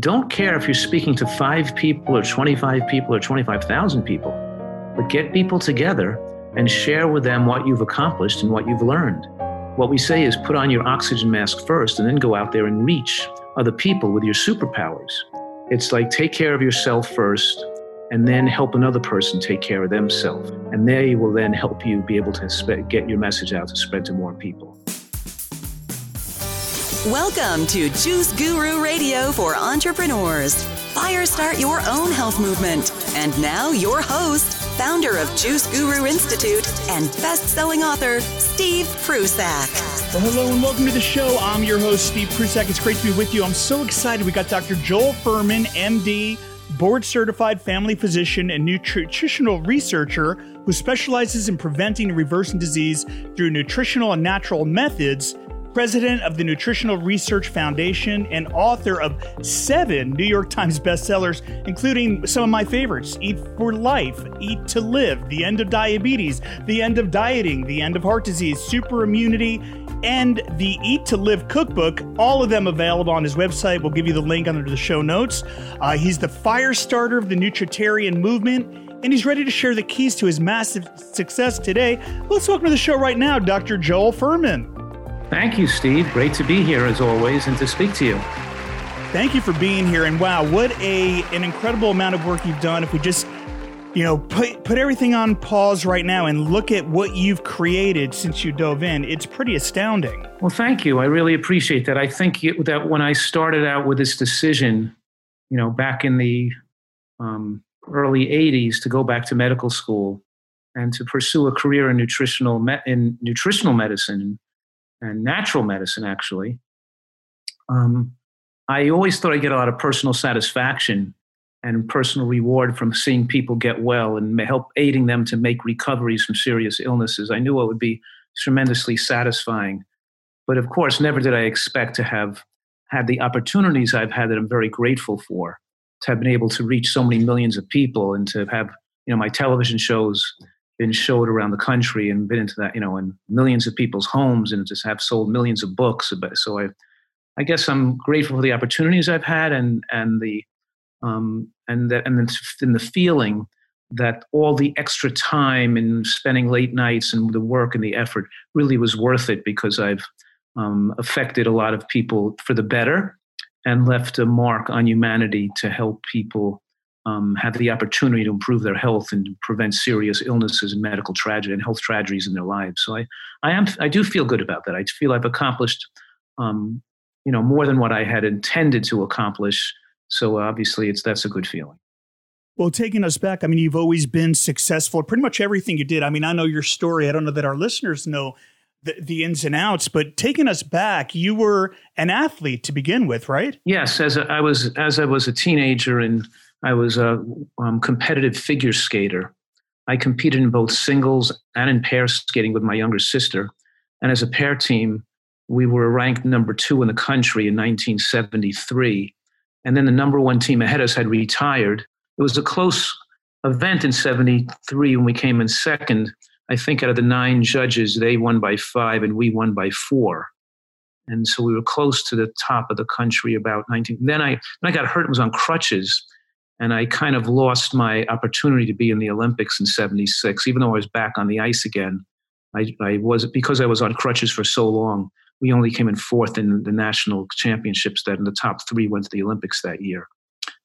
don't care if you're speaking to five people or 25 people or 25,000 people, but get people together and share with them what you've accomplished and what you've learned. What we say is put on your oxygen mask first and then go out there and reach other people with your superpowers. It's like take care of yourself first and then help another person take care of themselves. And they will then help you be able to get your message out to spread to more people. Welcome to Juice Guru Radio for entrepreneurs. Fire start your own health movement. And now, your host, founder of Juice Guru Institute and best selling author, Steve Prusak. Well, hello and welcome to the show. I'm your host, Steve Prusak. It's great to be with you. I'm so excited. We got Dr. Joel Fuhrman, MD, board certified family physician and nutritional researcher who specializes in preventing and reversing disease through nutritional and natural methods president of the Nutritional Research Foundation, and author of seven New York Times bestsellers, including some of my favorites Eat for Life, Eat to Live, The End of Diabetes, The End of Dieting, The End of Heart Disease, Super Immunity, and the Eat to Live cookbook. All of them available on his website. We'll give you the link under the show notes. Uh, he's the fire starter of the Nutritarian movement and he's ready to share the keys to his massive success today. Let's welcome to the show right now, Dr. Joel Fuhrman. Thank you, Steve. Great to be here as always and to speak to you. Thank you for being here. And wow, what a an incredible amount of work you've done. If we just you know, put put everything on pause right now and look at what you've created since you dove in. It's pretty astounding. Well, thank you. I really appreciate that. I think it, that when I started out with this decision, you know, back in the um, early '80s to go back to medical school and to pursue a career in nutritional me- in nutritional medicine and natural medicine, actually, um, I always thought I'd get a lot of personal satisfaction and personal reward from seeing people get well and help aiding them to make recoveries from serious illnesses. I knew it would be tremendously satisfying. But of course, never did I expect to have had the opportunities I've had that I'm very grateful for, to have been able to reach so many millions of people and to have, you know, my television shows been showed around the country and been into that, you know, in millions of people's homes and just have sold millions of books. So I, I guess I'm grateful for the opportunities I've had and and the um, and that and then the feeling that all the extra time and spending late nights and the work and the effort really was worth it because I've um, affected a lot of people for the better and left a mark on humanity to help people um, have the opportunity to improve their health and prevent serious illnesses and medical tragedy and health tragedies in their lives. So I, I am, I do feel good about that. I feel I've accomplished, um, you know, more than what I had intended to accomplish. So obviously, it's that's a good feeling. Well, taking us back, I mean, you've always been successful pretty much everything you did. I mean, I know your story. I don't know that our listeners know the, the ins and outs, but taking us back, you were an athlete to begin with, right? Yes, as a, I was as I was a teenager and I was a um, competitive figure skater. I competed in both singles and in pair skating with my younger sister. And as a pair team, we were ranked number two in the country in 1973. And then the number one team ahead of us had retired. It was a close event in 73 when we came in second. I think out of the nine judges, they won by five and we won by four. And so we were close to the top of the country about 19. Then I, then I got hurt and was on crutches and I kind of lost my opportunity to be in the Olympics in '76. Even though I was back on the ice again, I, I was because I was on crutches for so long. We only came in fourth in the national championships. That in the top three went to the Olympics that year,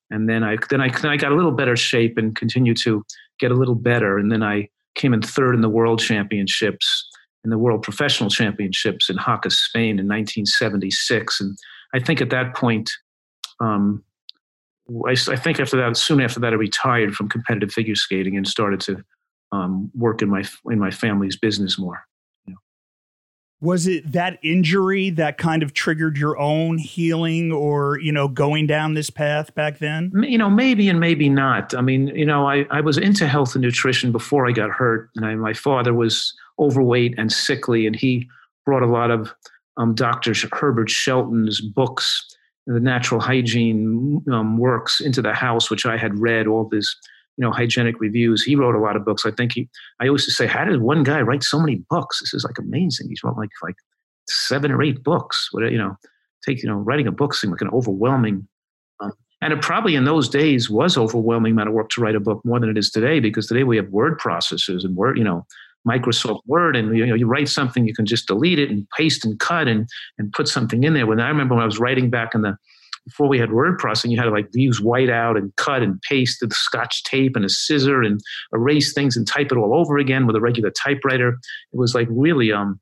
and then I then I then I got a little better shape and continued to get a little better, and then I came in third in the world championships in the world professional championships in Jaca, Spain in 1976, and I think at that point. Um, I, I, think after that, soon after that, I retired from competitive figure skating and started to um, work in my in my family's business more. Was it that injury that kind of triggered your own healing, or you know, going down this path back then? You know, maybe and maybe not. I mean, you know, I, I was into health and nutrition before I got hurt, and I, my father was overweight and sickly, and he brought a lot of um, Dr. Herbert Shelton's books the natural hygiene um, works into the house, which I had read all these, you know, hygienic reviews. He wrote a lot of books. I think he, I to say, how did one guy write so many books? This is like amazing. He's wrote like, like seven or eight books. What, you know, take, you know, writing a book seemed like an overwhelming um, and it probably in those days was overwhelming amount of work to write a book more than it is today because today we have word processors and word, you know, Microsoft Word, and you know, you write something, you can just delete it and paste and cut and and put something in there. When I remember when I was writing back in the before we had word processing, you had to like use whiteout and cut and paste the scotch tape and a scissor and erase things and type it all over again with a regular typewriter. It was like really um,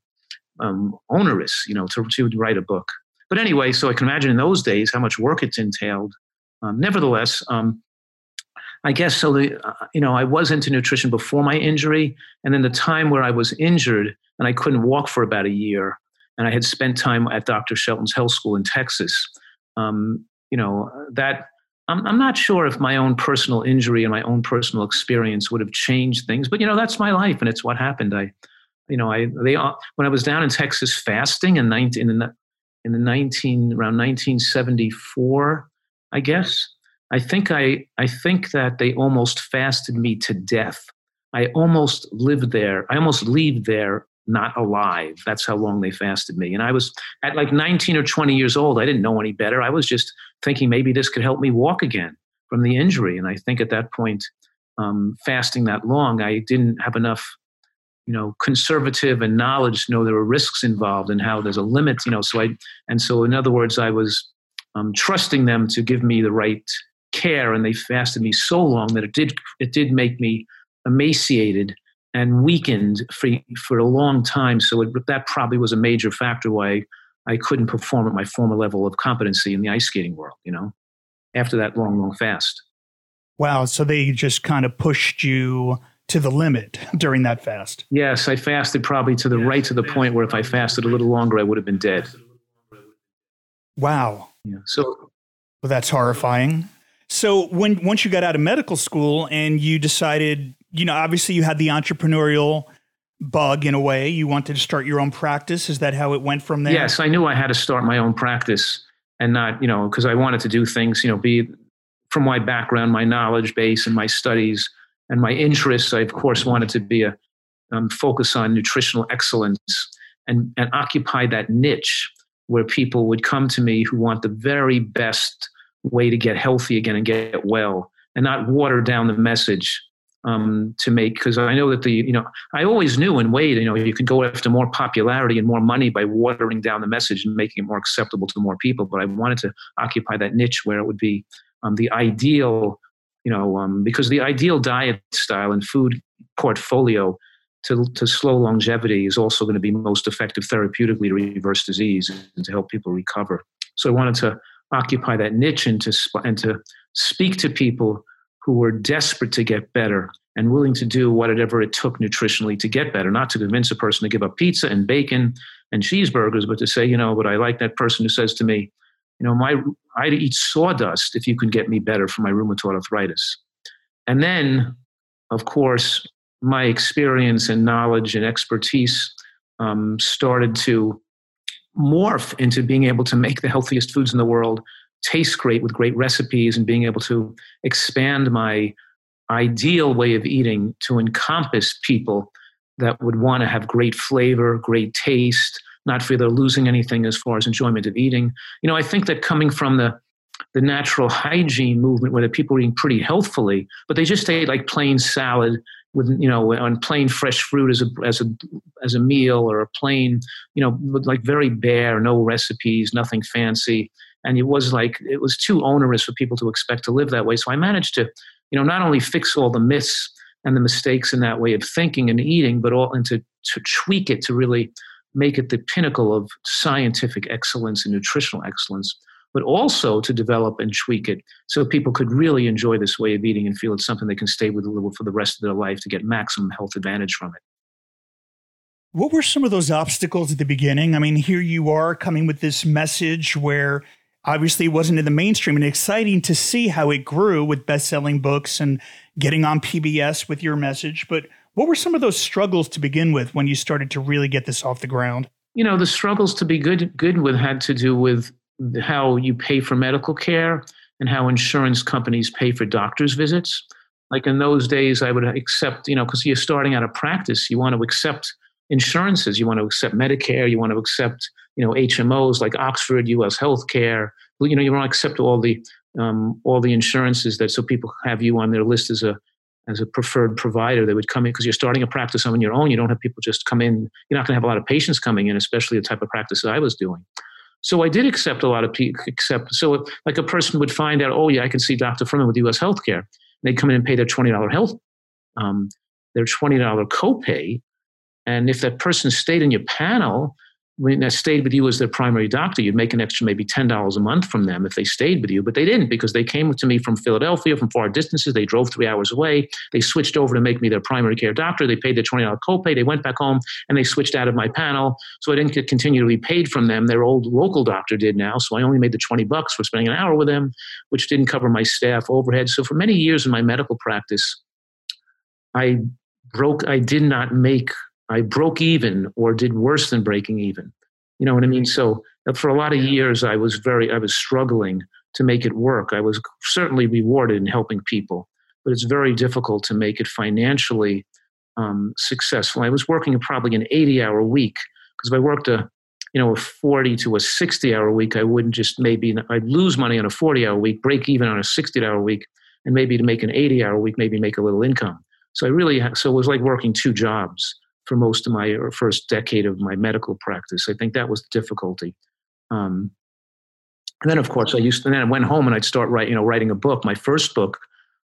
um, onerous, you know, to, to write a book. But anyway, so I can imagine in those days how much work it entailed. Um, nevertheless, um, I guess so. The, uh, you know, I was into nutrition before my injury, and then the time where I was injured and I couldn't walk for about a year, and I had spent time at Dr. Shelton's health school in Texas. Um, you know, that I'm, I'm not sure if my own personal injury and my own personal experience would have changed things, but you know, that's my life, and it's what happened. I, you know, I they when I was down in Texas fasting in 19 in the in the 19 around 1974, I guess I think I I think that they almost fasted me to death. I almost lived there. I almost leave there not alive. That's how long they fasted me. And I was at like 19 or 20 years old. I didn't know any better. I was just thinking maybe this could help me walk again from the injury. And I think at that point, um, fasting that long, I didn't have enough, you know, conservative and knowledge to know there were risks involved and how there's a limit, you know. So I, and so in other words, I was um, trusting them to give me the right care and they fasted me so long that it did it did make me emaciated and weakened for for a long time. So it, that probably was a major factor why I couldn't perform at my former level of competency in the ice skating world you know after that long long fast. Wow. So they just kind of pushed you to the limit during that fast. Yes i fasted probably to the yes, right to the point where if i fasted a little longer i would have been dead. Wow. Yeah so well that's horrifying so when once you got out of medical school and you decided, you know, obviously you had the entrepreneurial bug in a way. You wanted to start your own practice. Is that how it went from there? Yes, I knew I had to start my own practice and not, you know, because I wanted to do things, you know, be from my background, my knowledge base, and my studies and my interests. I of course wanted to be a um, focus on nutritional excellence and and occupy that niche where people would come to me who want the very best way to get healthy again and get well and not water down the message um, to make because I know that the you know I always knew in Wade you know you can go after more popularity and more money by watering down the message and making it more acceptable to more people. But I wanted to occupy that niche where it would be um, the ideal you know um, because the ideal diet style and food portfolio to, to slow longevity is also going to be most effective therapeutically to reverse disease and to help people recover. So I wanted to occupy that niche and to, and to speak to people who were desperate to get better and willing to do whatever it took nutritionally to get better, not to convince a person to give up pizza and bacon and cheeseburgers, but to say, you know, but I like that person who says to me, you know, my I'd eat sawdust if you can get me better for my rheumatoid arthritis. And then, of course, my experience and knowledge and expertise um, started to morph into being able to make the healthiest foods in the world taste great with great recipes and being able to expand my ideal way of eating to encompass people that would want to have great flavor, great taste, not feel they're losing anything as far as enjoyment of eating. You know, I think that coming from the the natural hygiene movement where the people are eating pretty healthfully, but they just ate like plain salad with you know on plain fresh fruit as a as a as a meal or a plain you know like very bare no recipes nothing fancy. And it was like it was too onerous for people to expect to live that way. So i managed to you know not only fix all the myths and the mistakes in that way of thinking and eating but all and to, to tweak it to really make it the pinnacle of scientific excellence and nutritional excellence but also to develop and tweak it so people could really enjoy this way of eating and feel it's something they can stay with a little for the rest of their life to get maximum health advantage from it. What were some of those obstacles at the beginning? I mean, here you are coming with this message where obviously it wasn't in the mainstream and exciting to see how it grew with best-selling books and getting on PBS with your message, but what were some of those struggles to begin with when you started to really get this off the ground? You know, the struggles to be good good with had to do with how you pay for medical care and how insurance companies pay for doctor's visits. Like in those days, I would accept, you know, because you're starting out a practice, you want to accept insurances, you want to accept Medicare, you want to accept, you know, HMOs like Oxford, US Healthcare, you know, you want to accept all the um, all the insurances that so people have you on their list as a as a preferred provider that would come in because you're starting a practice on your own. You don't have people just come in. You're not going to have a lot of patients coming in, especially the type of practice that I was doing. So I did accept a lot of people. Accept so like a person would find out, oh yeah, I can see Dr. Fuhrman with U.S. Healthcare. And they'd come in and pay their twenty dollar health, um, their twenty dollar copay, and if that person stayed in your panel, when they stayed with you as their primary doctor, you'd make an extra maybe $10 a month from them if they stayed with you, but they didn't because they came to me from Philadelphia, from far distances. They drove three hours away. They switched over to make me their primary care doctor. They paid their $20 copay. They went back home and they switched out of my panel. So I didn't continue to be paid from them. Their old local doctor did now. So I only made the 20 bucks for spending an hour with them, which didn't cover my staff overhead. So for many years in my medical practice, I broke, I did not make I broke even or did worse than breaking even. You know what I mean? So uh, for a lot of years, I was very, I was struggling to make it work. I was certainly rewarded in helping people, but it's very difficult to make it financially um, successful. I was working probably an 80 hour week because if I worked a, you know, a 40 to a 60 hour week, I wouldn't just maybe, I'd lose money on a 40 hour week, break even on a 60 hour week, and maybe to make an 80 hour week, maybe make a little income. So I really, so it was like working two jobs for most of my first decade of my medical practice. I think that was the difficulty. Um, and then, of course, I used to. And then I went home and I'd start writing, you know, writing a book. My first book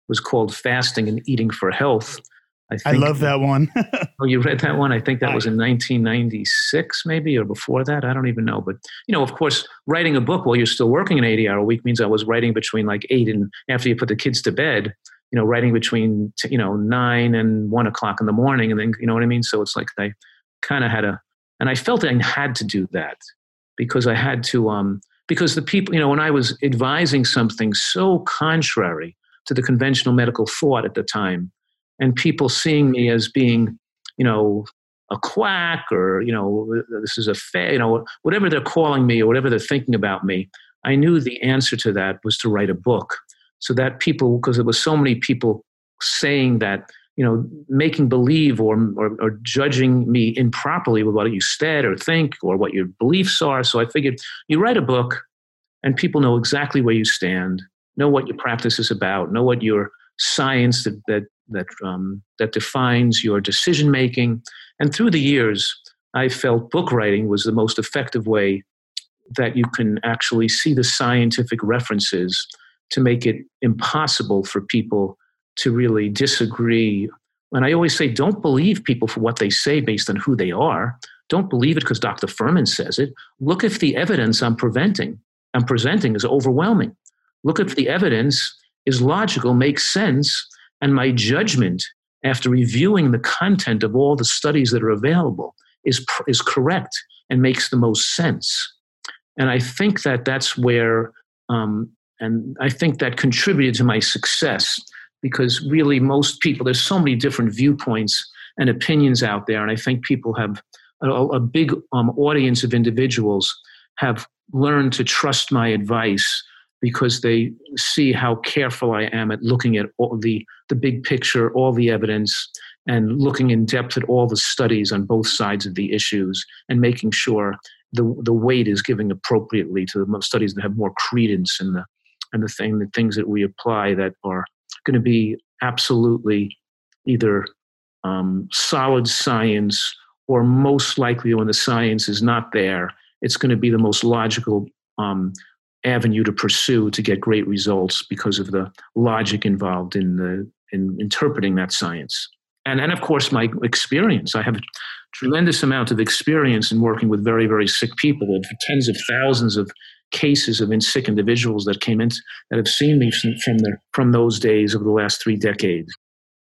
was called "Fasting and Eating for Health." I, think, I love that one. oh, you read that one? I think that was in 1996, maybe, or before that. I don't even know. But you know, of course, writing a book while you're still working an 80-hour week means I was writing between like eight and after you put the kids to bed you know, writing between, you know, nine and one o'clock in the morning. And then, you know what I mean? So it's like I kind of had a, and I felt I had to do that because I had to, um, because the people, you know, when I was advising something so contrary to the conventional medical thought at the time, and people seeing me as being, you know, a quack or, you know, this is a, fa- you know, whatever they're calling me or whatever they're thinking about me, I knew the answer to that was to write a book so that people because there was so many people saying that you know making believe or, or, or judging me improperly with what you said or think or what your beliefs are. So i figured you write a book and people know exactly where you stand know what your practice is about know what your science that that that um, that defines your decision making. And through the years i felt book writing was the most effective way that you can actually see the scientific references to make it impossible for people to really disagree. And I always say, don't believe people for what they say based on who they are. Don't believe it because Dr. Fuhrman says it. Look if the evidence I'm preventing, I'm presenting is overwhelming. Look if the evidence is logical, makes sense, and my judgment after reviewing the content of all the studies that are available is, is correct and makes the most sense. And I think that that's where um, and I think that contributed to my success because really most people, there's so many different viewpoints and opinions out there. And I think people have a, a big um, audience of individuals have learned to trust my advice because they see how careful I am at looking at all the, the big picture, all the evidence, and looking in depth at all the studies on both sides of the issues and making sure the, the weight is given appropriately to the studies that have more credence in the and the thing the things that we apply that are going to be absolutely either um, solid science or most likely when the science is not there it's going to be the most logical um, avenue to pursue to get great results because of the logic involved in the in interpreting that science. And and of course my experience. I have a tremendous amount of experience in working with very very sick people tens of thousands of cases of in sick individuals that came in that have seen me from the, from those days over the last three decades.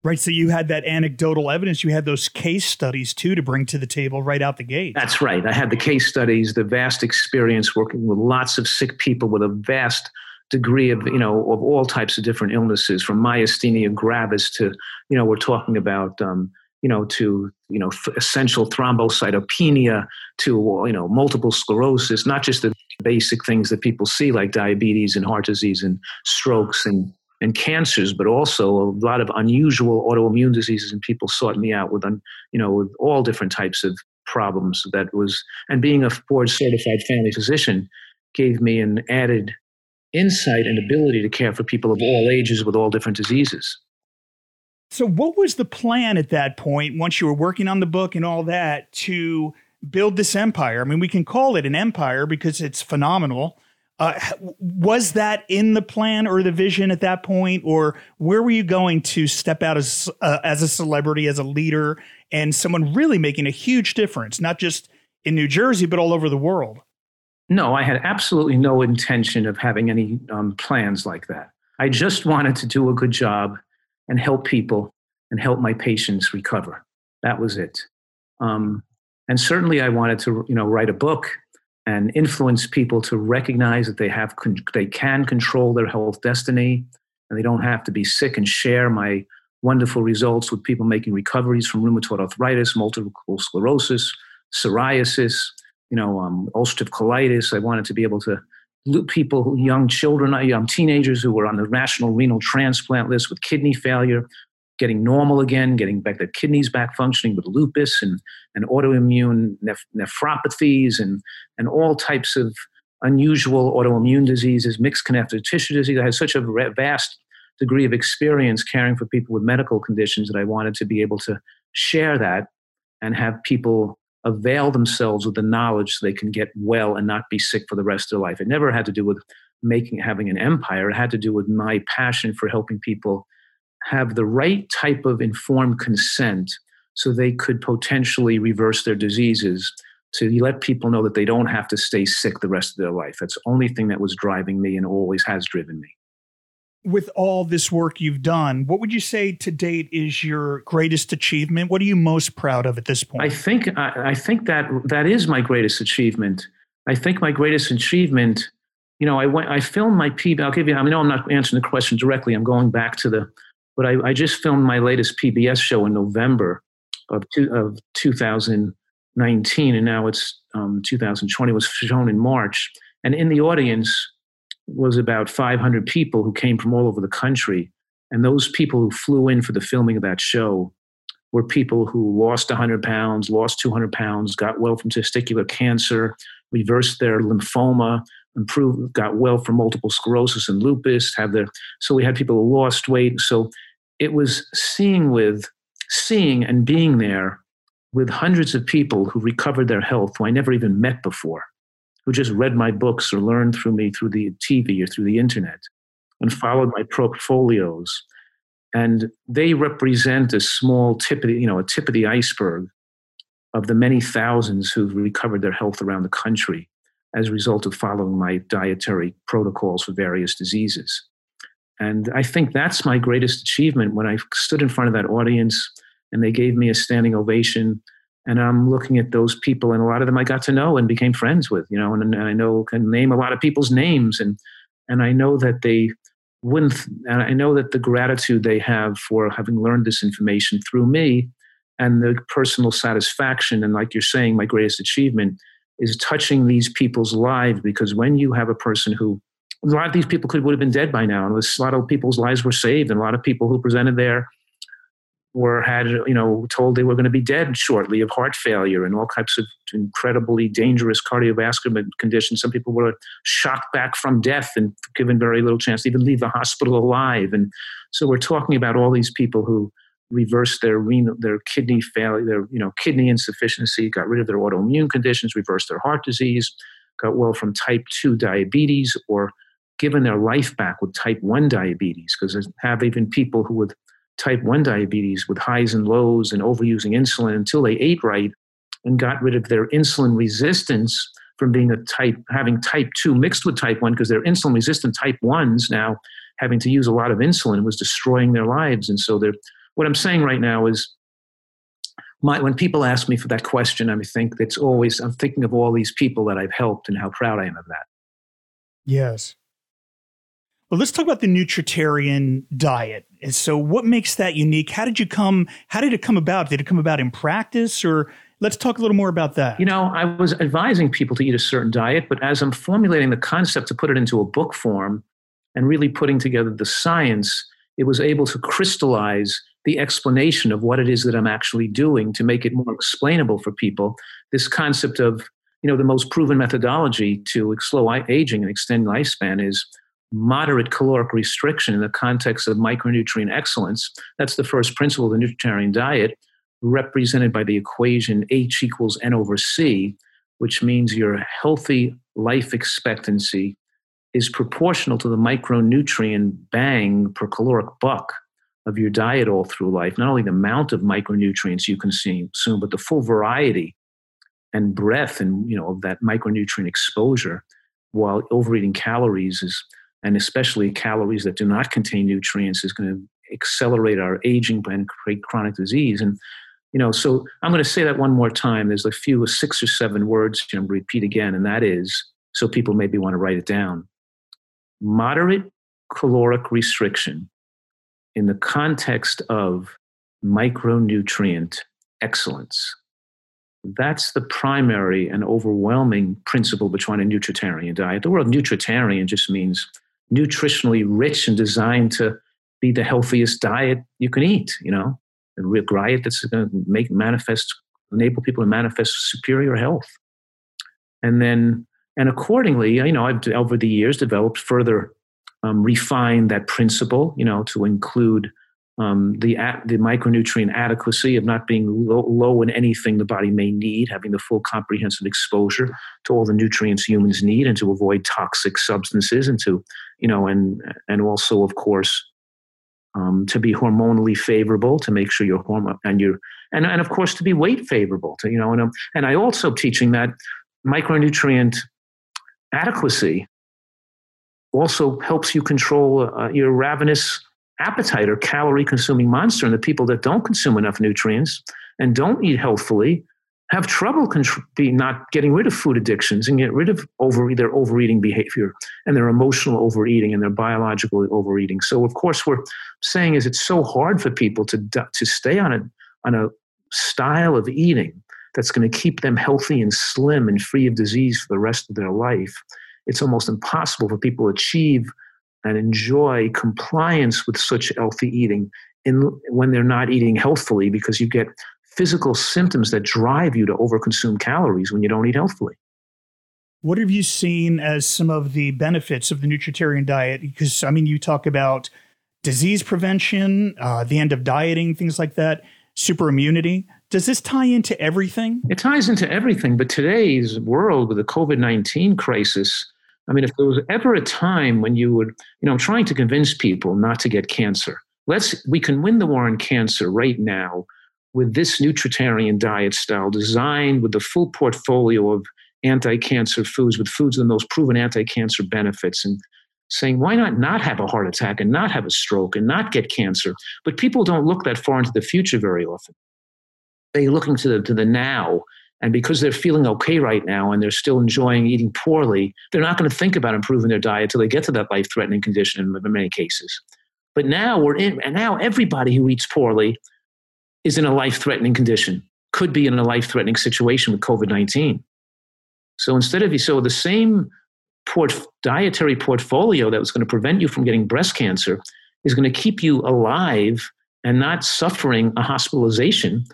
Right. So you had that anecdotal evidence. You had those case studies too to bring to the table right out the gate. That's right. I had the case studies, the vast experience working with lots of sick people with a vast degree of, you know, of all types of different illnesses from myasthenia gravis to, you know, we're talking about, um, you know, to you know, essential thrombocytopenia to you know multiple sclerosis, not just the basic things that people see like diabetes and heart disease and strokes and and cancers, but also a lot of unusual autoimmune diseases. And people sought me out with, un, you know, with all different types of problems. That was, and being a board certified family physician gave me an added insight and ability to care for people of all ages with all different diseases. So, what was the plan at that point, once you were working on the book and all that, to build this empire? I mean, we can call it an empire because it's phenomenal. Uh, was that in the plan or the vision at that point, or where were you going to step out as uh, as a celebrity, as a leader, and someone really making a huge difference, not just in New Jersey but all over the world? No, I had absolutely no intention of having any um, plans like that. I just wanted to do a good job and help people and help my patients recover. That was it. Um, and certainly, I wanted to, you know, write a book and influence people to recognize that they have they can control their health destiny and they don't have to be sick and share my wonderful results with people making recoveries from rheumatoid arthritis multiple sclerosis psoriasis you know um, ulcerative colitis i wanted to be able to people young children uh, young teenagers who were on the national renal transplant list with kidney failure getting normal again, getting back their kidneys back functioning with lupus and, and autoimmune neph- nephropathies and, and all types of unusual autoimmune diseases, mixed connective tissue disease. I had such a vast degree of experience caring for people with medical conditions that I wanted to be able to share that and have people avail themselves of the knowledge so they can get well and not be sick for the rest of their life. It never had to do with making having an empire. It had to do with my passion for helping people have the right type of informed consent so they could potentially reverse their diseases to let people know that they don't have to stay sick the rest of their life. That's the only thing that was driving me and always has driven me. With all this work you've done, what would you say to date is your greatest achievement? What are you most proud of at this point? I think I, I think that that is my greatest achievement. I think my greatest achievement, you know, I went I filmed my PB. I'll give you. I know I'm not answering the question directly. I'm going back to the but I, I just filmed my latest PBS show in November of, two, of 2019, and now it's um, 2020. It was shown in March, and in the audience was about 500 people who came from all over the country. And those people who flew in for the filming of that show were people who lost 100 pounds, lost 200 pounds, got well from testicular cancer, reversed their lymphoma, improved, got well from multiple sclerosis and lupus, have their so we had people who lost weight. So it was seeing with seeing and being there with hundreds of people who recovered their health who I never even met before, who just read my books or learned through me through the TV or through the internet and followed my portfolios. And they represent a small tip of the, you know, a tip of the iceberg of the many thousands who've recovered their health around the country as a result of following my dietary protocols for various diseases. And I think that's my greatest achievement when I stood in front of that audience and they gave me a standing ovation. And I'm looking at those people, and a lot of them I got to know and became friends with, you know, and, and I know can name a lot of people's names, and and I know that they wouldn't, and I know that the gratitude they have for having learned this information through me, and the personal satisfaction, and like you're saying, my greatest achievement is touching these people's lives. Because when you have a person who a lot of these people could would have been dead by now, and a lot of people's lives were saved, and a lot of people who presented there were had you know told they were going to be dead shortly of heart failure and all types of incredibly dangerous cardiovascular conditions. Some people were shocked back from death and given very little chance to even leave the hospital alive. And so we're talking about all these people who reversed their renal, their kidney failure, their you know kidney insufficiency, got rid of their autoimmune conditions, reversed their heart disease, got well from type two diabetes or given their life back with type 1 diabetes because have even people who with type 1 diabetes with highs and lows and overusing insulin until they ate right and got rid of their insulin resistance from being a type having type 2 mixed with type 1 because they're insulin resistant type 1s now having to use a lot of insulin was destroying their lives. And so they're what i'm saying right now is my, when people ask me for that question i think it's always i'm thinking of all these people that i've helped and how proud i am of that. Yes well, let's talk about the nutritarian diet. And so, what makes that unique? How did you come? How did it come about? Did it come about in practice, or let's talk a little more about that? You know, I was advising people to eat a certain diet, but as I'm formulating the concept to put it into a book form and really putting together the science, it was able to crystallize the explanation of what it is that I'm actually doing to make it more explainable for people. This concept of, you know, the most proven methodology to slow aging and extend lifespan is moderate caloric restriction in the context of micronutrient excellence. That's the first principle of the nutritarian diet, represented by the equation H equals N over C, which means your healthy life expectancy is proportional to the micronutrient bang per caloric buck of your diet all through life. Not only the amount of micronutrients you consume, but the full variety and breadth and you know of that micronutrient exposure while overeating calories is and especially calories that do not contain nutrients is going to accelerate our aging and create chronic disease. And you know so i'm going to say that one more time. There's a few six or seven words know repeat again and that is so people maybe want to write it down. Moderate caloric restriction in the context of micronutrient excellence. That's the primary and overwhelming principle behind a nutritarian diet. The word nutritarian just means nutritionally rich and designed to be the healthiest diet you can eat, you know, a real diet that's going to make manifest, enable people to manifest superior health. And then, and accordingly, you know, I've over the years developed further um, refined that principle, you know, to include um, the the micronutrient adequacy of not being low, low, in anything the body may need, having the full comprehensive exposure to all the nutrients humans need, and to avoid toxic substances, and to you know, and and also of course um, to be hormonally favorable, to make sure your hormone and your and and of course to be weight favorable, to you know, and um, and I also teaching that micronutrient adequacy also helps you control uh, your ravenous appetite or calorie consuming monster. And the people that don't consume enough nutrients and don't eat healthfully have trouble be not getting rid of food addictions and get rid of over their overeating behavior and their emotional overeating and their biological overeating. So of course we're saying is it's so hard for people to to stay on a on a style of eating that's going to keep them healthy and slim and free of disease for the rest of their life. It's almost impossible for people to achieve and enjoy compliance with such healthy eating in, when they're not eating healthfully because you get physical symptoms that drive you to overconsume calories when you don't eat healthfully. What have you seen as some of the benefits of the nutritarian diet? Because, I mean, you talk about disease prevention, uh, the end of dieting, things like that, super immunity. Does this tie into everything? It ties into everything. But today's world with the COVID 19 crisis, I mean, if there was ever a time when you would, you know, I'm trying to convince people not to get cancer. Let's, we can win the war on cancer right now with this nutritarian diet style designed with the full portfolio of anti-cancer foods with foods with the most proven anti-cancer benefits and saying why not not have a heart attack and not have a stroke and not get cancer? But people don't look that far into the future very often. They're looking to the, to the now and because they're feeling okay right now and they're still enjoying eating poorly, they're not going to think about improving their diet until they get to that life threatening condition in many cases. But now we're in, and now everybody who eats poorly is in a life threatening condition, could be in a life threatening situation with COVID 19. So instead of, so the same port, dietary portfolio that was going to prevent you from getting breast cancer is going to keep you alive and not suffering a hospitalization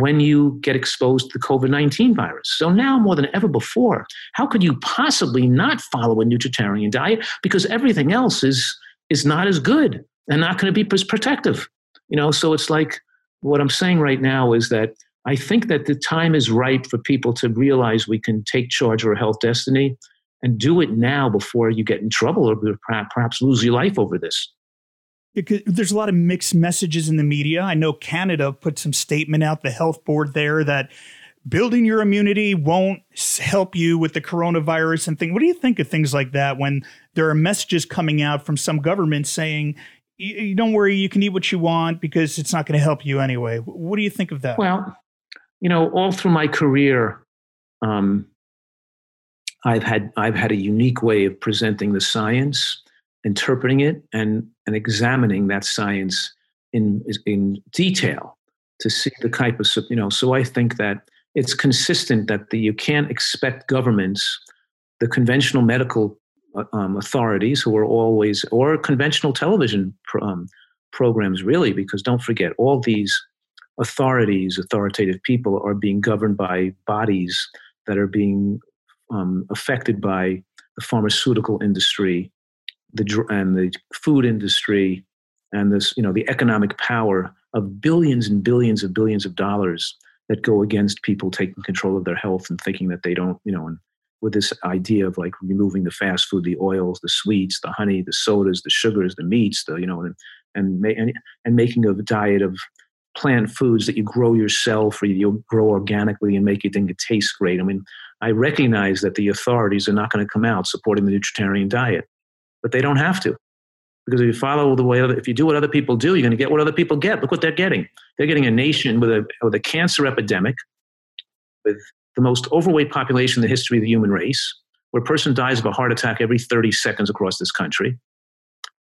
when you get exposed to the COVID 19 virus. So now more than ever before, how could you possibly not follow a nutritarian diet? Because everything else is, is not as good and not going to be as protective. You know, so it's like what I'm saying right now is that I think that the time is ripe for people to realize we can take charge of our health destiny and do it now before you get in trouble or perhaps lose your life over this there's a lot of mixed messages in the media. I know Canada put some statement out, the health board there, that building your immunity won't help you with the coronavirus and thing. What do you think of things like that when there are messages coming out from some governments saying, you don't worry, you can eat what you want because it's not going to help you anyway. What do you think of that? Well, you know, all through my career, um, I've had I've had a unique way of presenting the science interpreting it and, and examining that science in, in detail to see the type of, you know, so I think that it's consistent that the, you can't expect governments, the conventional medical uh, um, authorities who are always, or conventional television um, programs really, because don't forget, all these authorities, authoritative people are being governed by bodies that are being um, affected by the pharmaceutical industry the and the food industry and this you know the economic power of billions and billions of billions of dollars that go against people taking control of their health and thinking that they don't you know and with this idea of like removing the fast food the oils the sweets the honey the sodas the sugars the meats the you know and and, and, and making a diet of plant foods that you grow yourself or you grow organically and make it think it tastes great. I mean i recognize that the authorities are not going to come out supporting the vegetarian diet but they don't have to because if you follow the way, if you do what other people do, you're going to get what other people get. Look what they're getting. They're getting a nation with a, with a cancer epidemic, with the most overweight population in the history of the human race, where a person dies of a heart attack every 30 seconds across this country.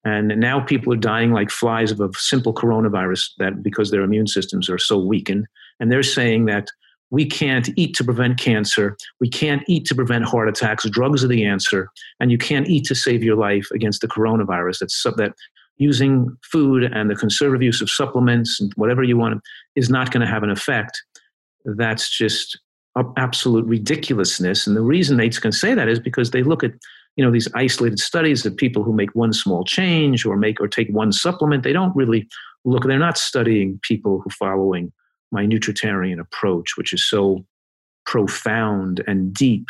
And now people are dying like flies of a simple coronavirus that because their immune systems are so weakened. And they're saying that we can't eat to prevent cancer. We can't eat to prevent heart attacks. Drugs are the answer. And you can't eat to save your life against the coronavirus. That's that using food and the conservative use of supplements and whatever you want is not going to have an effect. That's just absolute ridiculousness. And the reason they can say that is because they look at you know these isolated studies of people who make one small change or make or take one supplement. They don't really look. They're not studying people who are following my nutritarian approach, which is so profound and deep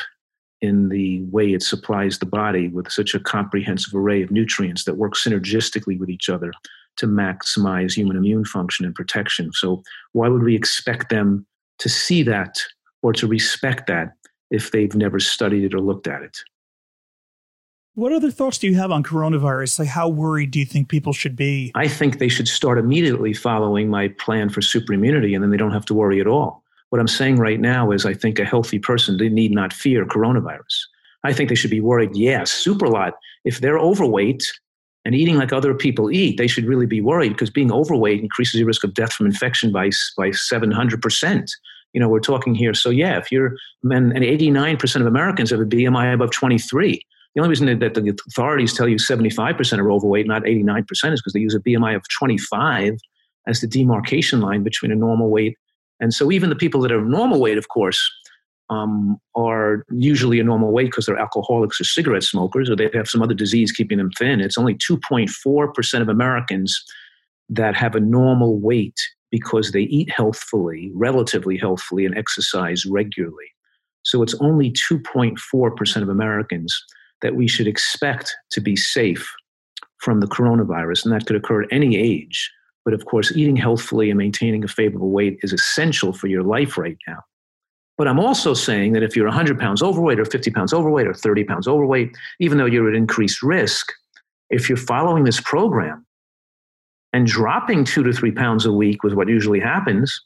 in the way it supplies the body with such a comprehensive array of nutrients that work synergistically with each other to maximize human immune function and protection. So, why would we expect them to see that or to respect that if they've never studied it or looked at it? What other thoughts do you have on coronavirus? Like, how worried do you think people should be? I think they should start immediately following my plan for super immunity, and then they don't have to worry at all. What I'm saying right now is, I think a healthy person they need not fear coronavirus. I think they should be worried. Yes, super lot. If they're overweight and eating like other people eat, they should really be worried because being overweight increases your risk of death from infection by by 700 percent. You know, we're talking here. So yeah, if you're and 89% of Americans have a BMI above 23 the only reason that the authorities tell you 75% are overweight, not 89%, is because they use a BMI of 25 as the demarcation line between a normal weight. And so even the people that are normal weight, of course, um, are usually a normal weight because they're alcoholics or cigarette smokers or they have some other disease keeping them thin. It's only 2.4% of Americans that have a normal weight because they eat healthfully, relatively healthfully, and exercise regularly. So it's only 2.4% of Americans that we should expect to be safe from the coronavirus, and that could occur at any age. But of course, eating healthfully and maintaining a favorable weight is essential for your life right now. But I'm also saying that if you're 100 pounds overweight or 50 pounds overweight or 30 pounds overweight, even though you're at increased risk, if you're following this program and dropping two to three pounds a week with what usually happens,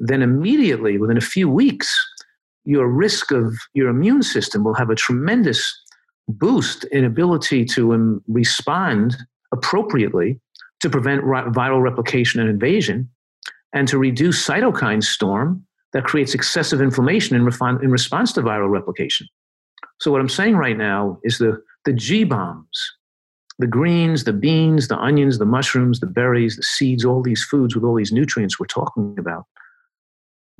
then immediately within a few weeks, your risk of your immune system will have a tremendous boost in ability to um, respond appropriately to prevent viral replication and invasion and to reduce cytokine storm that creates excessive inflammation in, in response to viral replication. So what I'm saying right now is the, the G bombs, the greens, the beans, the onions, the mushrooms, the berries, the seeds, all these foods with all these nutrients we're talking about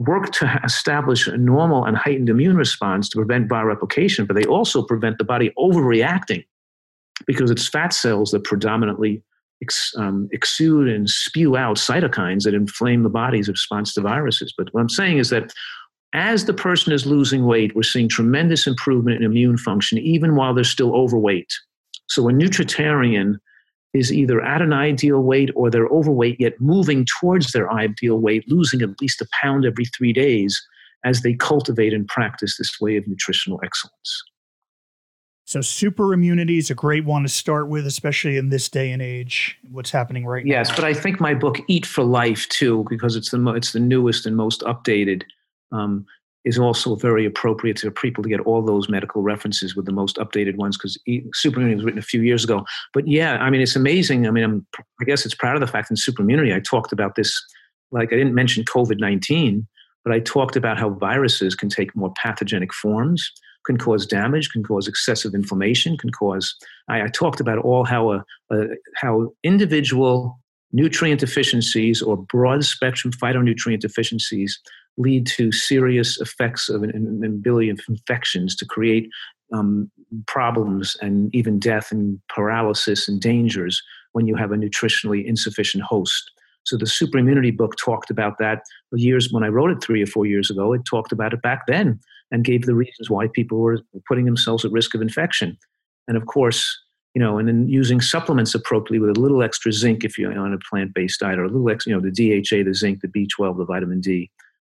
work to establish a normal and heightened immune response to prevent viral replication, but they also prevent the body overreacting because it's fat cells that predominantly ex, um, exude and spew out cytokines that inflame the body's response to viruses. But what I'm saying is that as the person is losing weight, we're seeing tremendous improvement in immune function, even while they're still overweight. So a nutritarian is either at an ideal weight or they're overweight yet moving towards their ideal weight, losing at least a pound every three days as they cultivate and practice this way of nutritional excellence. So, super immunity is a great one to start with, especially in this day and age. What's happening right yes, now? Yes, but I think my book "Eat for Life" too, because it's the mo- it's the newest and most updated. Um, is also very appropriate to people to get all those medical references with the most updated ones because Superimmunity was written a few years ago. But yeah, I mean, it's amazing. I mean, I'm, I guess it's proud of the fact in Superimmunity, I talked about this, like I didn't mention COVID 19, but I talked about how viruses can take more pathogenic forms, can cause damage, can cause excessive inflammation, can cause. I, I talked about all how a, a how individual nutrient deficiencies or broad spectrum phytonutrient deficiencies lead to serious effects of an, ability of infections to create um, problems and even death and paralysis and dangers when you have a nutritionally insufficient host. So the super immunity book talked about that years when I wrote it three or four years ago. It talked about it back then and gave the reasons why people were putting themselves at risk of infection. And of course, you know, and then using supplements appropriately with a little extra zinc if you're on a plant-based diet, or a little extra, you know, the DHA, the zinc, the B12, the vitamin D,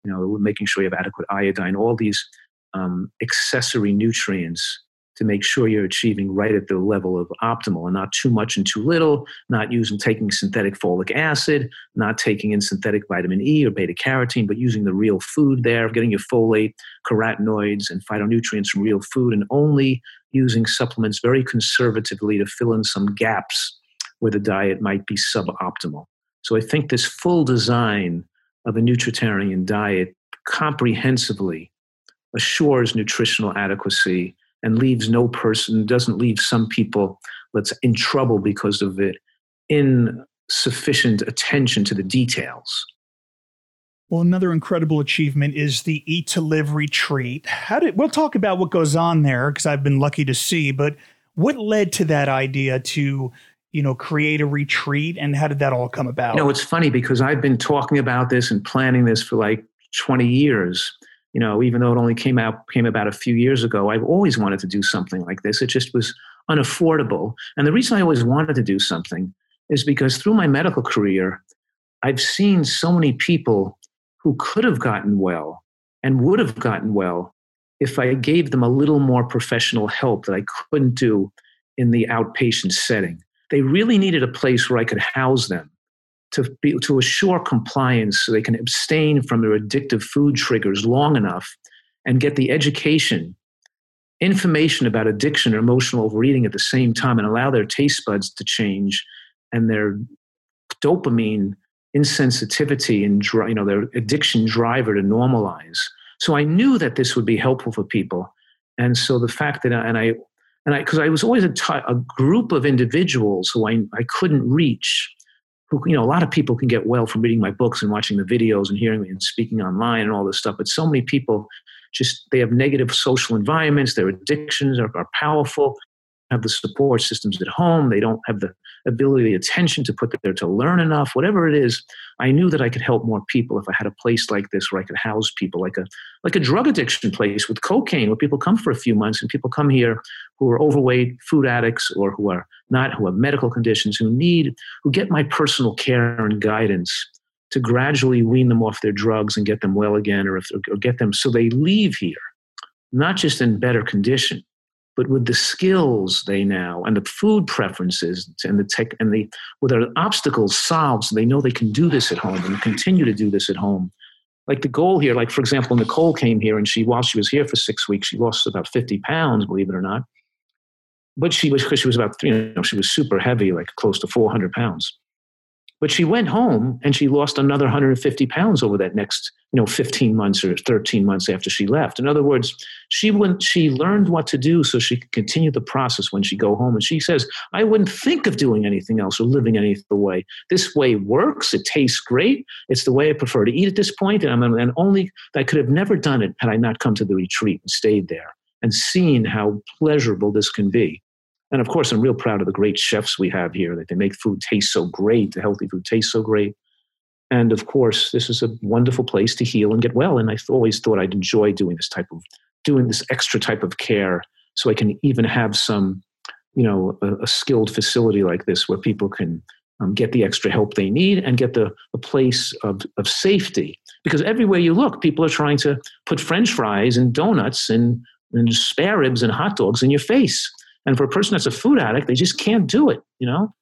know, making sure you have adequate iodine, all these um, accessory nutrients to make sure you're achieving right at the level of optimal and not too much and too little, not using taking synthetic folic acid, not taking in synthetic vitamin E or beta carotene, but using the real food there, getting your folate, carotenoids, and phytonutrients from real food, and only using supplements very conservatively to fill in some gaps where the diet might be suboptimal. So I think this full design of a nutritarian diet comprehensively assures nutritional adequacy and leaves no person, doesn't leave some people that's in trouble because of it, insufficient attention to the details. Well, another incredible achievement is the Eat to Live retreat. How did we'll talk about what goes on there because I've been lucky to see, but what led to that idea to you know create a retreat and how did that all come about? You know, it's funny because I've been talking about this and planning this for like 20 years you know, even though it only came out came about a few years ago, I've always wanted to do something like this. It just was unaffordable. And the reason I always wanted to do something is because through my medical career, I've seen so many people who could have gotten well and would have gotten well if I gave them a little more professional help that I couldn't do in the outpatient setting. They really needed a place where I could house them to be to assure compliance so they can abstain from their addictive food triggers long enough and get the education information about addiction or emotional overeating at the same time and allow their taste buds to change and their dopamine insensitivity and you know their addiction driver to normalize. So i knew that this would be helpful for people. And so the fact that I, and i and i because i was always a, t- a group of individuals who I, I couldn't reach who you know a lot of people can get well from reading my books and watching the videos and hearing me and speaking online and all this stuff but so many people just they have negative social environments their addictions are, are powerful have the support systems at home they don't have the ability the attention to put there to learn enough whatever it is i knew that i could help more people if i had a place like this where i could house people like a like a drug addiction place with cocaine where people come for a few months and people come here who are overweight food addicts or who are not who have medical conditions who need who get my personal care and guidance to gradually wean them off their drugs and get them well again or, if, or get them so they leave here not just in better condition but with the skills they now and the food preferences and the tech and the with their obstacles solved so they know they can do this at home and continue to do this at home. Like the goal here like for example nicole came here and she while she was here for six weeks she lost about 50 pounds believe it or not. But she was because she was about you know she was super heavy like close to 400 pounds but she went home and she lost another 150 pounds over that next, you know, 15 months or 13 months after she left. In other words, she went, she learned what to do so she could continue the process when she go home. And she says, I wouldn't think of doing anything else or living any other way. This way works. It tastes great. It's the way I prefer to eat at this point. And I'm and only I could have never done it had I not come to the retreat and stayed there and seen how pleasurable this can be. And of course, I'm real proud of the great chefs we have here that they make food taste so great, the healthy food tastes so great. And of course, this is a wonderful place to heal and get well. And I always thought I'd enjoy doing this type of doing this extra type of care, so I can even have some, you know, a, a skilled facility like this where people can um, get the extra help they need and get the a place of, of safety. Because everywhere you look, people are trying to put French fries and donuts and, and spare ribs and hot dogs in your face. And for a person that's a food addict, they just can't do it, you know?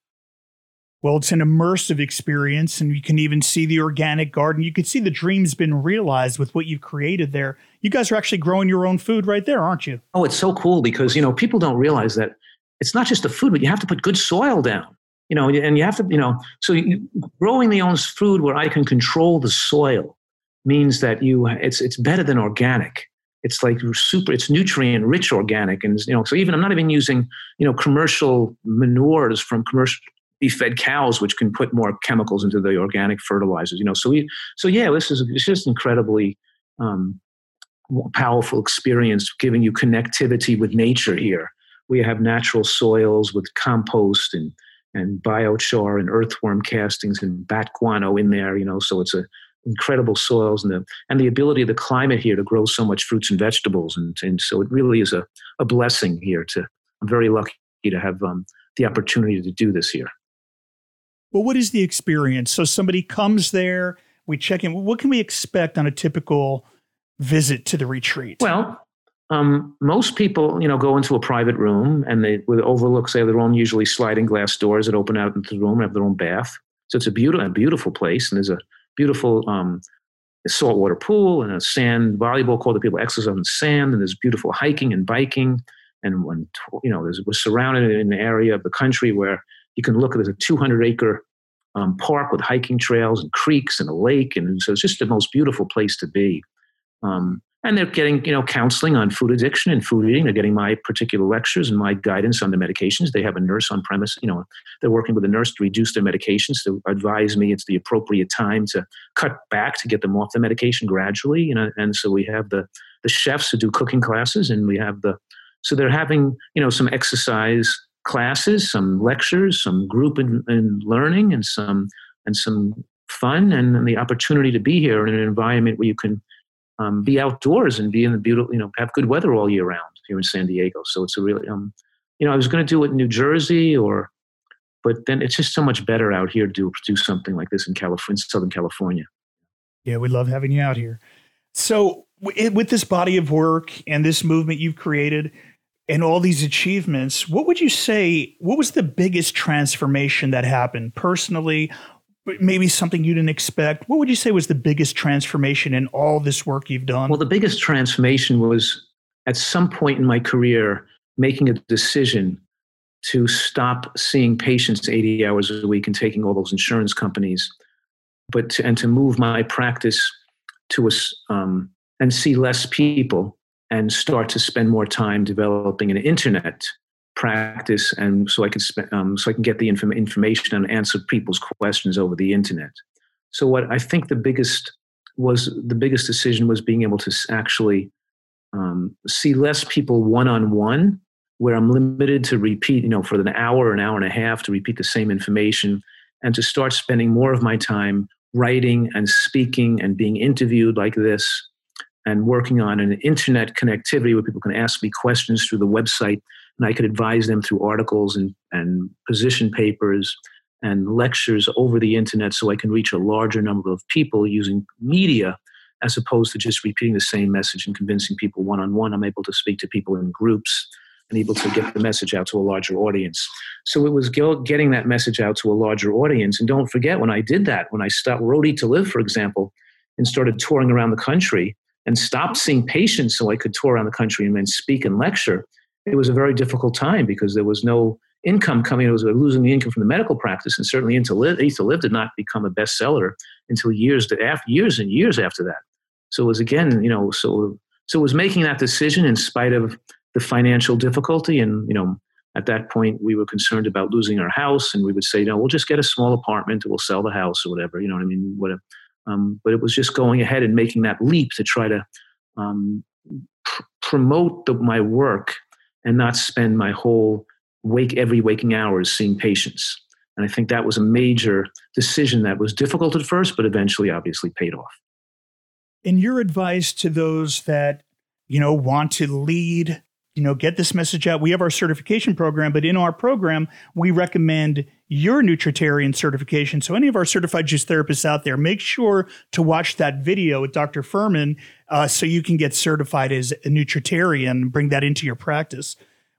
Well, it's an immersive experience, and you can even see the organic garden. You can see the dream's been realized with what you've created there. You guys are actually growing your own food right there, aren't you? Oh, it's so cool because, you know, people don't realize that it's not just the food, but you have to put good soil down, you know, and you have to, you know, so you, growing the own food where I can control the soil means that you, it's, it's better than organic it's like super it's nutrient rich organic. And you know so even i'm not even using you know commercial manures from commercial fed cows which can put more chemicals into the organic fertilizers you know. So we so yeah this is it's just incredibly um, powerful experience giving you connectivity with nature here. We have natural soils with compost and and biochar and earthworm castings and bat guano in there, you know, so it's a incredible soils and the and the ability of the climate here to grow so much fruits and vegetables and, and so it really is a, a blessing here to I'm very lucky to have um, the opportunity to do this here. Well, what is the experience? So somebody comes there, we check in. What can we expect on a typical visit to the retreat? Well, um, most people, you know, go into a private room and they with overlook, say, their own usually sliding glass doors that open out into the room, have their own bath. So it's a beautiful, a beautiful place, and there's a beautiful um, saltwater pool and a sand volleyball court that people exercise on the sand, and there's beautiful hiking and biking. And when you know, we're surrounded in an area of the country where you can look at a 200 acre um, park with hiking trails and creeks and a lake, and so it's just the most beautiful place to be. Um, and they're getting you know counseling on food addiction and food eating. They're getting my particular lectures and my guidance on the medications. They have a nurse on premise you know they're working with a nurse to reduce their medications to advise me it's the appropriate time to cut back to get them off the medication gradually you know. And so we have the the chefs who do cooking classes and we have the so they're having you know some exercise classes some lectures some group and learning and some and some fun and, and the opportunity to be here in an environment where you can um, be outdoors and be in the beautiful, you know, have good weather all year round here in San Diego. So it's a really, um, you know, I was going to do it in New Jersey or, but then it's just so much better out here to do, do something like this in California, Southern California. Yeah, we love having you out here. So with this body of work and this movement you've created and all these achievements, what would you say? What was the biggest transformation that happened personally maybe something you didn't expect. What would you say was the biggest transformation in all this work you've done? Well, the biggest transformation was at some point in my career making a decision to stop seeing patients 80 hours a week and taking all those insurance companies, but to, and to move my practice to a um, and see less people and start to spend more time developing an internet practice and so I can spend, um, so I can get the inform- information and answer people's questions over the internet. So what I think the biggest was the biggest decision was being able to actually um, see less people one on one, where I'm limited to repeat, you know, for an hour, an hour and a half to repeat the same information, and to start spending more of my time writing and speaking and being interviewed like this and working on an internet connectivity where people can ask me questions through the website and I could advise them through articles and, and position papers and lectures over the internet so I can reach a larger number of people using media as opposed to just repeating the same message and convincing people one on one. I'm able to speak to people in groups and able to get the message out to a larger audience. So it was getting that message out to a larger audience. And don't forget, when I did that, when I stopped, Eat to Live, for example, and started touring around the country and stopped seeing patients so I could tour around the country and then speak and lecture, it was a very difficult time because there was no income coming. It was losing the income from the medical practice, and certainly into live, to Live did not become a bestseller until years to after years and years after that. So it was again, you know, so so it was making that decision in spite of the financial difficulty, and you know, at that point we were concerned about losing our house, and we would say, no, we'll just get a small apartment, we'll sell the house or whatever. You know what I mean? Whatever. Um, but it was just going ahead and making that leap to try to um, pr- promote the, my work and not spend my whole wake every waking hours seeing patients. And I think that was a major decision that was difficult at first, but eventually obviously paid off. In your advice to those that, you know, want to lead you know, get this message out. We have our certification program, but in our program, we recommend your nutritarian certification. So, any of our certified juice therapists out there, make sure to watch that video with Dr. Fuhrman uh, so you can get certified as a nutritarian, bring that into your practice.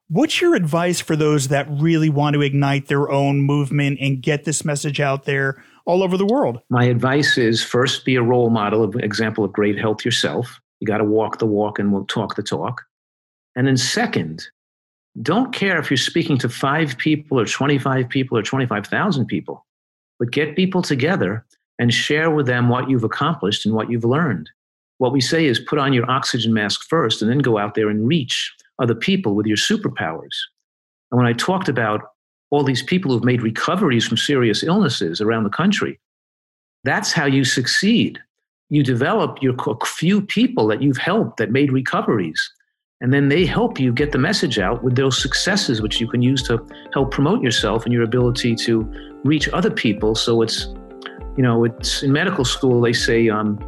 What's your advice for those that really want to ignite their own movement and get this message out there all over the world? My advice is first be a role model, of example of great health yourself. You got to walk the walk and we'll talk the talk. And then, second, don't care if you're speaking to five people or 25 people or 25,000 people, but get people together and share with them what you've accomplished and what you've learned. What we say is put on your oxygen mask first and then go out there and reach other people with your superpowers. And when I talked about all these people who've made recoveries from serious illnesses around the country, that's how you succeed. you develop your few people that you've helped that made recoveries. And then they help you get the message out with those successes, which you can use to help promote yourself and your ability to reach other people. So it's, you know, it's in medical school, they say, um,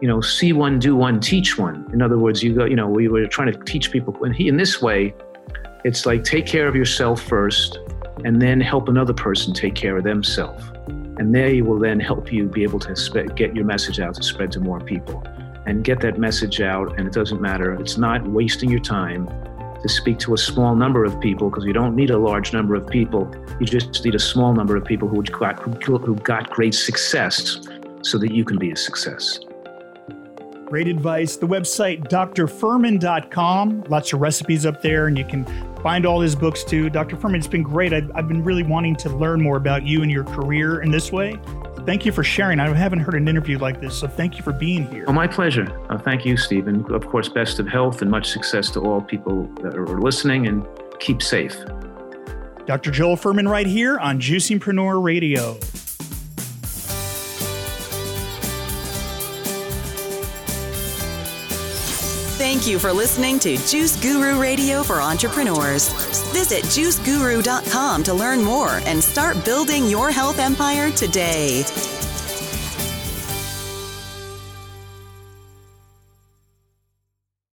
you know, see one, do one, teach one. In other words, you go, you know, we were trying to teach people. And he, in this way, it's like take care of yourself first and then help another person take care of themselves. And they will then help you be able to spe- get your message out to spread to more people and get that message out. And it doesn't matter, it's not wasting your time to speak to a small number of people because you don't need a large number of people. You just need a small number of people who got, who got great success so that you can be a success. Great advice. The website, drfuhrman.com. Lots of recipes up there, and you can find all his books too. Dr. Fuhrman, it's been great. I've, I've been really wanting to learn more about you and your career in this way. Thank you for sharing. I haven't heard an interview like this, so thank you for being here. Oh, my pleasure. Uh, thank you, Stephen. Of course, best of health and much success to all people that are listening, and keep safe. Dr. Joel Fuhrman right here on Juicingpreneur Radio. Thank you for listening to Juice Guru Radio for Entrepreneurs. Visit juiceguru.com to learn more and start building your health empire today.